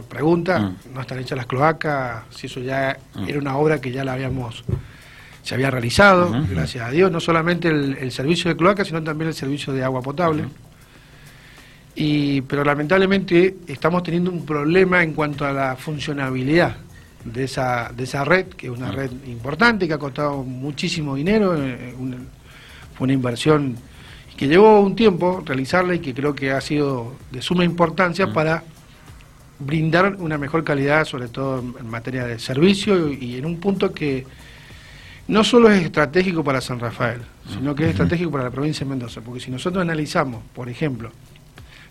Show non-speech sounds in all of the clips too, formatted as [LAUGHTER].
pregunta, no están hechas las cloacas, si eso ya era una obra que ya la habíamos, se había realizado, gracias a Dios, no solamente el, servicio de cloacas, sino también el servicio de agua potable. Y, pero lamentablemente estamos teniendo un problema en cuanto a la funcionabilidad de esa, de esa red, que es una red importante, que ha costado muchísimo dinero, eh, fue una inversión que llevó un tiempo realizarla y que creo que ha sido de suma importancia para brindar una mejor calidad, sobre todo en materia de servicio y en un punto que no solo es estratégico para San Rafael, sino que es estratégico para la provincia de Mendoza, porque si nosotros analizamos, por ejemplo,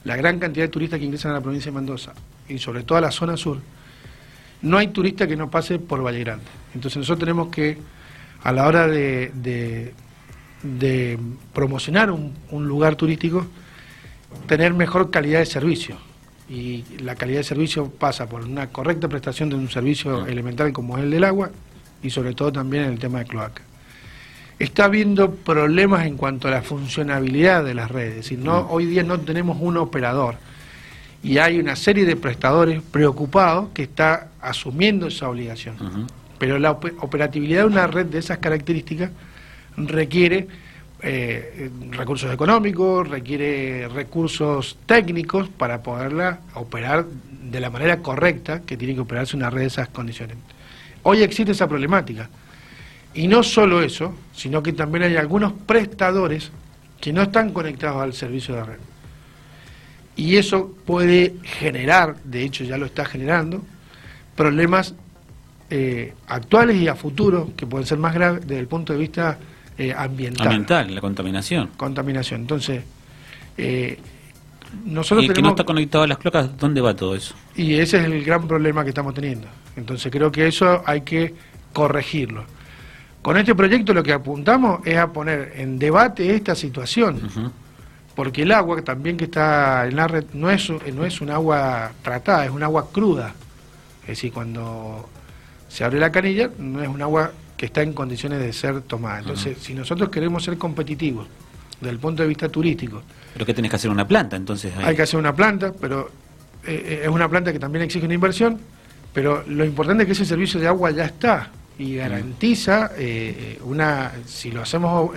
la gran cantidad de turistas que ingresan a la provincia de Mendoza y sobre todo a la zona sur, no hay turista que no pase por Valle Grande. Entonces nosotros tenemos que, a la hora de, de, promocionar un, un lugar turístico, tener mejor calidad de servicio y la calidad de servicio pasa por una correcta prestación de un servicio elemental como es el del agua y sobre todo también en el tema de cloaca. Está habiendo problemas en cuanto a la funcionabilidad de las redes, no, hoy día no tenemos un operador y hay una serie de prestadores preocupados que está asumiendo esa obligación. Pero la operatividad de una red de esas características requiere eh, recursos económicos, requiere recursos técnicos para poderla operar de la manera correcta que tiene que operarse una red de esas condiciones. Hoy existe esa problemática. Y no solo eso, sino que también hay algunos prestadores que no están conectados al servicio de red. Y eso puede generar, de hecho ya lo está generando, problemas eh, actuales y a futuro que pueden ser más graves desde el punto de vista eh, ambiental. Ambiental, la contaminación. Contaminación. Entonces, eh, nosotros y que no está conectado a las cloacas, ¿dónde va todo eso? Y ese es el gran problema que estamos teniendo. Entonces creo que eso hay que corregirlo. Con este proyecto lo que apuntamos es a poner en debate esta situación, porque el agua también que está en la red no es, no es un agua tratada, es un agua cruda. Es decir, cuando se abre la canilla no es un agua que está en condiciones de ser tomada. Entonces, si nosotros queremos ser competitivos desde el punto de vista turístico... ¿Pero qué tenés que hacer una planta entonces? Hay que hacer una planta, pero eh, eh, es una planta que también exige una inversión, pero lo importante es que ese servicio de agua ya está y garantiza eh, una si lo hacemos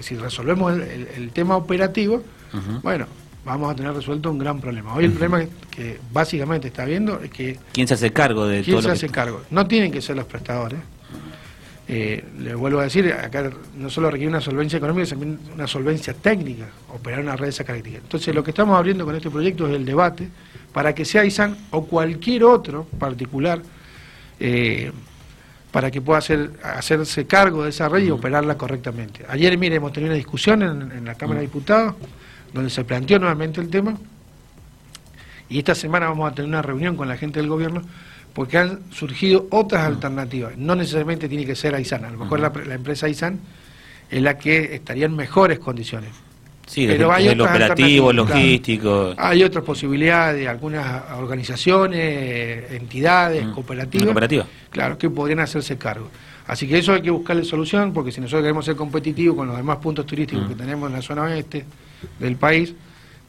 si resolvemos el, tema operativo bueno vamos a tener resuelto un gran problema. Hoy el problema que, básicamente está viendo es que quién se hace cargo de quién todo se hace cargo no tienen que ser los prestadores eh, le vuelvo a decir, acá no solo requiere una solvencia económica, sino también una solvencia técnica, operar una red de esa característica. Entonces, lo que estamos abriendo con este proyecto es el debate para que sea ISAN o cualquier otro particular, eh, para que pueda hacer, hacerse cargo de esa red y operarla correctamente. Ayer, mire, hemos tenido una discusión en, en la Cámara de Diputados, donde se planteó nuevamente el tema, y esta semana vamos a tener una reunión con la gente del gobierno porque han surgido otras alternativas. No necesariamente tiene que ser Aizan, a lo mejor la, empresa Aizan es la que estaría en mejores condiciones. Sí, pero hay el operativo, logístico. hay otras posibilidades, algunas organizaciones, entidades, cooperativas, claro, que podrían hacerse cargo. Así que eso hay que buscarle solución, porque si nosotros queremos ser competitivos con los demás puntos turísticos que tenemos en la zona oeste del país,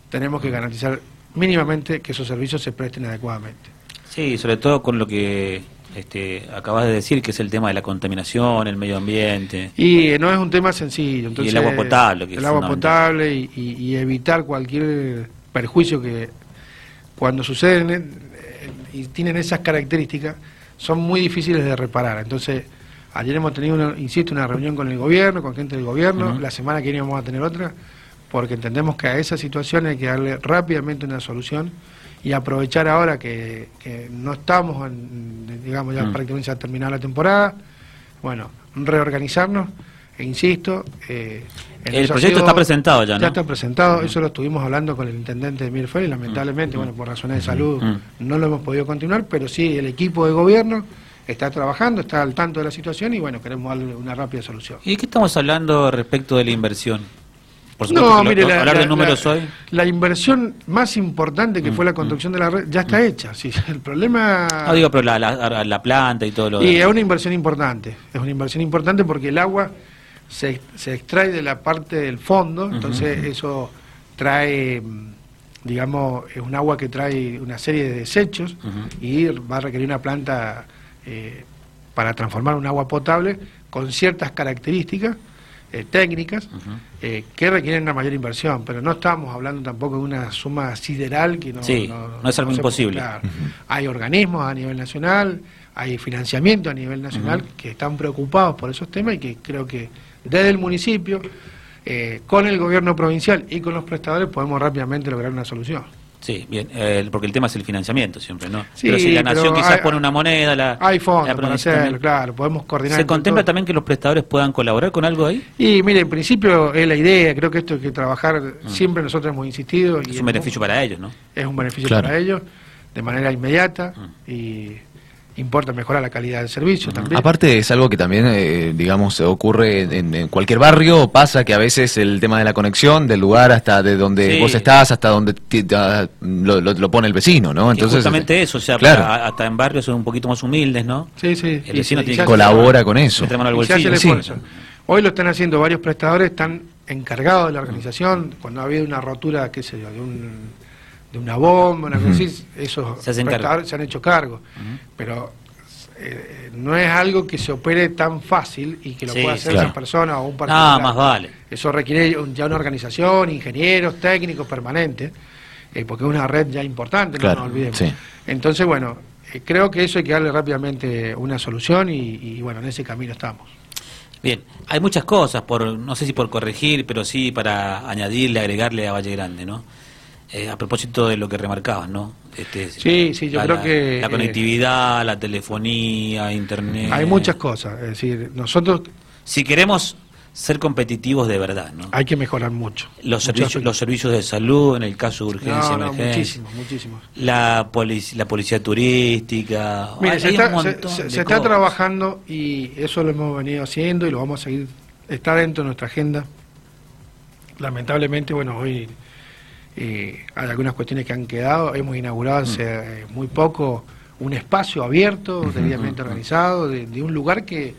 tenemos que garantizar mínimamente que esos servicios se presten adecuadamente. Sí, sobre todo con lo que este, acabas de decir, que es el tema de la contaminación, el medio ambiente. Y no es un tema sencillo. Entonces, y el agua potable. Que el agua potable y, evitar cualquier perjuicio que cuando suceden eh, y tienen esas características son muy difíciles de reparar. Entonces, ayer hemos tenido, insisto, una reunión con el gobierno, con gente del gobierno, la semana que viene vamos a tener otra, porque entendemos que a esa situación hay que darle rápidamente una solución y aprovechar ahora que, no estamos, digamos, ya mm. prácticamente se ha terminado la temporada, bueno, reorganizarnos, e insisto... Eh, el proyecto está presentado ya, ¿no? Ya está presentado, mm. eso lo estuvimos hablando con el intendente de Mirfel y lamentablemente, mm. bueno, por razones de salud no lo hemos podido continuar, pero sí el equipo de gobierno está trabajando, está al tanto de la situación y bueno, queremos darle una rápida solución. ¿Y qué estamos hablando respecto de la inversión? No, mire, la, hablar de números hoy. La inversión más importante que mm, fue la mm. construcción de la red ya está mm. hecha. Sí, el problema. No digo, pero la, planta y todo lo. Y es una inversión importante. Es una inversión importante porque el agua se, se extrae de la parte del fondo, entonces eso trae digamos, es un agua que trae una serie de desechos y va a requerir una planta eh, para transformar un agua potable con ciertas características eh, técnicas eh, que requieren una mayor inversión, pero no estamos hablando tampoco de una suma sideral que no, no, es algo imposible. Hay organismos a nivel nacional, hay financiamiento a nivel nacional que están preocupados por esos temas y que creo que desde el municipio, eh, con el gobierno provincial y con los prestadores podemos rápidamente lograr una solución. Sí, bien, eh, porque el tema es el financiamiento siempre, ¿no? pero si la nación quizás pone una moneda, la, hay fondos para hacerlo, claro, podemos coordinar. ¿Se contempla también que los prestadores puedan colaborar con algo ahí? Y mire, en principio es la idea, creo que esto hay que trabajar, mm. siempre nosotros hemos insistido. Y es un beneficio para ellos, ¿no? Es un beneficio para ellos, de manera inmediata, mm. y importa mejorar la calidad del servicio también. Aparte es algo que también, eh, digamos, ocurre en, cualquier barrio, pasa que a veces el tema de la conexión, del lugar hasta de donde vos estás, hasta donde lo, pone el vecino, ¿no? Entonces, justamente eso, o sea, hasta en barrios son un poquito más humildes, ¿no? Sí, sí. El vecino tiene que colabora con eso. Hoy lo están haciendo varios prestadores, están encargados de la organización, cuando ha habido una rotura, qué sé yo, de un de una bomba, una cosa así, esos se, se, han hecho cargo. Pero eh, no es algo que se opere tan fácil y que lo pueda hacer una persona o un particular. Ah, más vale. Eso requiere ya una organización, ingenieros, técnicos permanentes, eh, porque es una red ya importante, no nos olvidemos. Entonces, bueno, eh, creo que eso hay que darle rápidamente una solución y, y, bueno, en ese camino estamos. Bien, hay muchas cosas, por no sé si por corregir, pero sí para añadirle, agregarle a Valle Grande, ¿no? Eh, a propósito de lo que remarcabas, ¿no? Este, sí, sí, yo creo que... La conectividad, la telefonía, internet... Hay muchas cosas, es decir, nosotros... Si queremos ser competitivos de verdad, ¿no? Hay que mejorar mucho. Los servicios, los servicios de salud, en el caso de urgencia, no, muchísimos, muchísimos. La, la policía turística... Mire, se, está, trabajando y eso lo hemos venido haciendo y lo vamos a seguir... Está dentro de nuestra agenda. Lamentablemente, bueno, hoy hay algunas cuestiones que han quedado. Hemos inaugurado hace eh, muy poco un espacio abierto, debidamente organizado, de, un lugar que,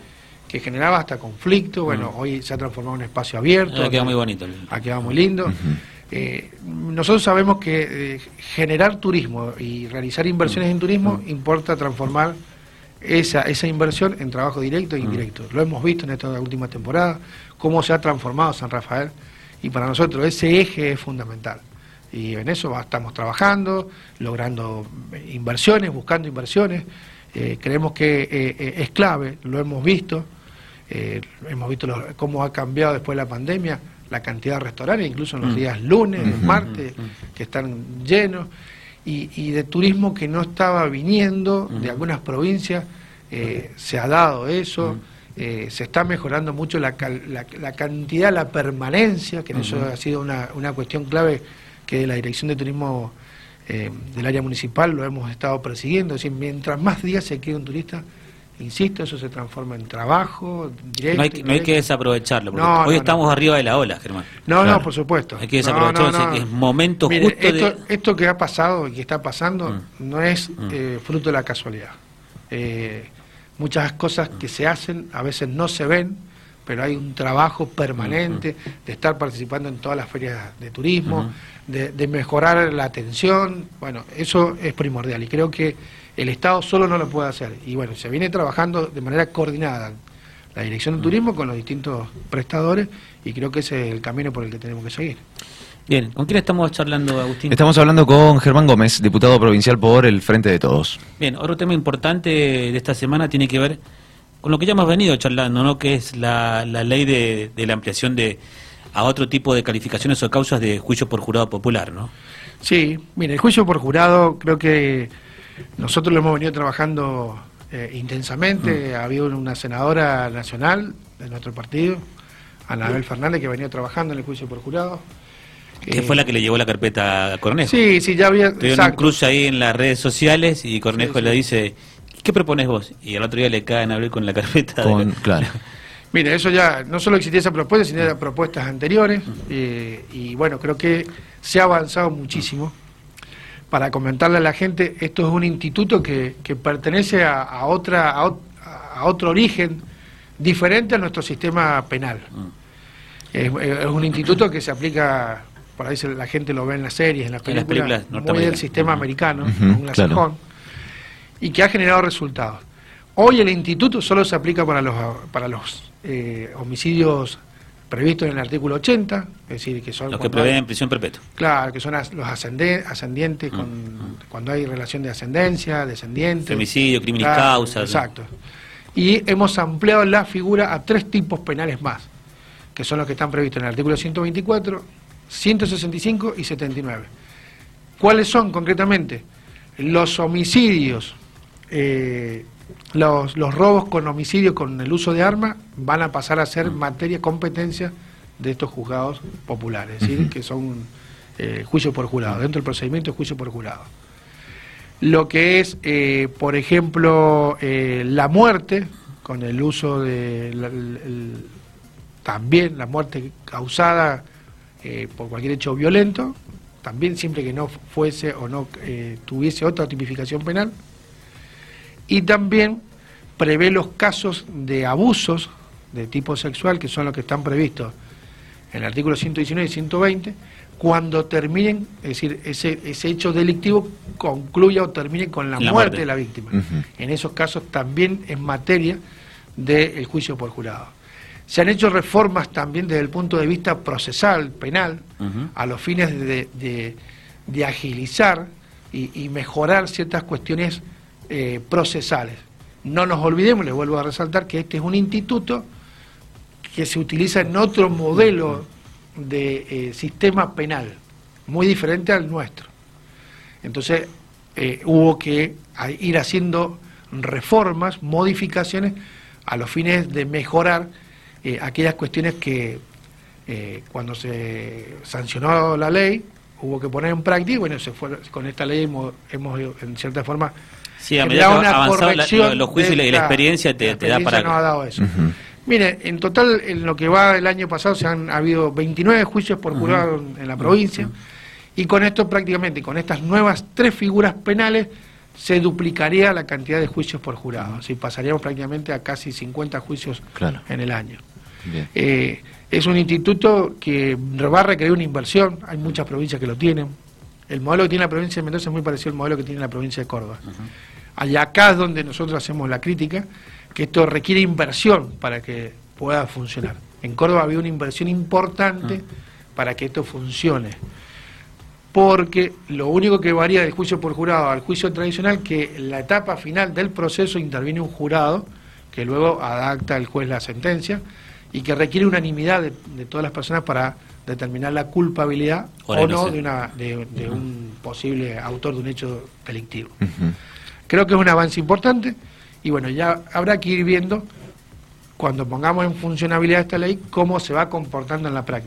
que, generaba hasta conflicto. Bueno, hoy se ha transformado en un espacio abierto. Ha quedado muy bonito. Ha quedado muy lindo. Eh, nosotros sabemos que eh, generar turismo y realizar inversiones en turismo importa transformar esa, esa inversión en trabajo directo e indirecto. Lo hemos visto en esta última temporada, cómo se ha transformado San Rafael y para nosotros ese eje es fundamental y en eso estamos trabajando, logrando inversiones, buscando inversiones. Eh, creemos que eh, eh, es clave, lo hemos visto, hemos visto cómo ha cambiado después de la pandemia la cantidad de restaurantes, incluso en los mm. días lunes, martes, que están llenos, y, de turismo que no estaba viniendo de algunas provincias, se ha dado eso. se está mejorando mucho la, la, cantidad, la permanencia, que eso ha sido una, una cuestión clave que la Dirección de Turismo eh, del área municipal lo hemos estado persiguiendo. Es decir, mientras más días se quede un turista, insisto, eso se transforma en trabajo directo. No hay, no hay que desaprovecharlo, porque hoy estamos arriba de la ola, Germán. No, no, por supuesto. Hay que desaprovecharlo, es momento justo esto, esto que ha pasado y que está pasando mm. no es mm. eh, fruto de la casualidad. Eh, muchas cosas que se hacen a veces no se ven pero hay un trabajo permanente de estar participando en todas las ferias de turismo, de, mejorar la atención, bueno, eso es primordial y creo que el Estado solo no lo puede hacer. Y bueno, se viene trabajando de manera coordinada la Dirección de Turismo con los distintos prestadores y creo que ese es el camino por el que tenemos que seguir. Bien, ¿con quién estamos charlando, Agustín? Estamos hablando con Germán Gómez, diputado provincial por el Frente de Todos. Bien, otro tema importante de esta semana tiene que ver con lo que ya hemos venido charlando, ¿no? que es la, la ley de, la ampliación de a otro tipo de calificaciones o causas de juicio por jurado popular, ¿no? Sí, mire, el juicio por jurado creo que nosotros lo hemos venido trabajando eh, intensamente. Mm. Ha habido una senadora nacional de nuestro partido, Anabel Fernández, que venido trabajando en el juicio por jurado. Que fue la que le llevó la carpeta a Cornejo. Sí, sí, ya había. Tuvieron un cruce ahí en las redes sociales y Cornejo le dice ¿qué propones vos? Y al otro día le caen a abrir con la [LAUGHS] carpeta. Claro. [LAUGHS] Mire, eso ya, no solo existía esa propuesta, sino propuestas anteriores, eh, y bueno, creo que se ha avanzado muchísimo. Para comentarle a la gente, esto es un instituto que, pertenece a, otra, a, otro origen diferente a nuestro sistema penal. Es, un instituto que se aplica por ahí la gente lo ve en las series, en las En las películas, películas muy del sistema americano, Ujú, con un claro. Y que ha generado resultados. Hoy el instituto solo se aplica para los, para los eh, homicidios previstos en el artículo 80, es decir, que son Los que prevén prisión perpetua. Claro, que son as- los ascende- ascendientes, con, cuando hay relación de ascendencia, descendiente. Femicidio, crímenes Claro, causas. Exacto. Y hemos ampliado la figura a tres tipos penales más, que son los que están previstos en el artículo 124, 165 y 79. ¿Cuáles son concretamente? Los homicidios, eh, los, los robos con homicidio con el uso de arma van a pasar a ser materia competencia de estos juzgados populares, es decir, que son eh, juicio por jurado, dentro del procedimiento de juicio por jurado. Lo que es, eh, por ejemplo, eh, la muerte, con el uso de la- el- el- también la muerte causada por cualquier hecho violento, también siempre que no fuese o no tuviese otra tipificación penal, y también prevé los casos de abusos de tipo sexual, que son los que están previstos en el artículo 119 y 120, cuando terminen, es decir, ese, ese hecho delictivo concluya o termine con la, La muerte, muerte. de la víctima. En esos casos también es materia del juicio por jurado. Se han hecho reformas también desde el punto de vista procesal, penal, a los fines de, de- de agilizar y, y mejorar ciertas cuestiones eh, procesales. No nos olvidemos, les vuelvo a resaltar, que este es un instituto que se utiliza en otro modelo de eh, sistema penal, muy diferente al nuestro. Entonces, eh, hubo que ir haciendo reformas, modificaciones, a los fines de mejorar aquellas cuestiones que cuando se sancionó la ley hubo que poner en práctica y bueno, se fue, con esta ley hemos, hemos en cierta forma Sí, a medida que la- lo- los juicios y la- y la esta- experiencia te- la te da para- experiencia nos ha dado eso. Mire, en total, en lo que va el año pasado, se han habido 29 juicios por jurado en- en la provincia, y con esto prácticamente, con estas nuevas tres figuras penales, se duplicaría la cantidad de juicios por jurado. Así pasaríamos prácticamente a casi 50 juicios Claro. en el año. Eh, es un instituto que va a requerir una inversión, hay muchas provincias que lo tienen. El modelo que tiene la provincia de Mendoza es muy parecido al modelo que tiene la provincia de Córdoba. Allá acá es donde nosotros hacemos la crítica, que esto requiere inversión para que pueda funcionar. En Córdoba había una inversión importante para que esto funcione. Porque lo único que varía del juicio por jurado al juicio tradicional, que en la etapa final del proceso interviene un jurado, que luego adapta el juez la sentencia, y que requiere unanimidad de, de todas las personas para determinar la culpabilidad O no de, una, de, de un posible autor de un hecho delictivo. Creo que es un avance importante y bueno, ya habrá que ir viendo cuando pongamos en funcionabilidad esta ley cómo se va comportando en la práctica.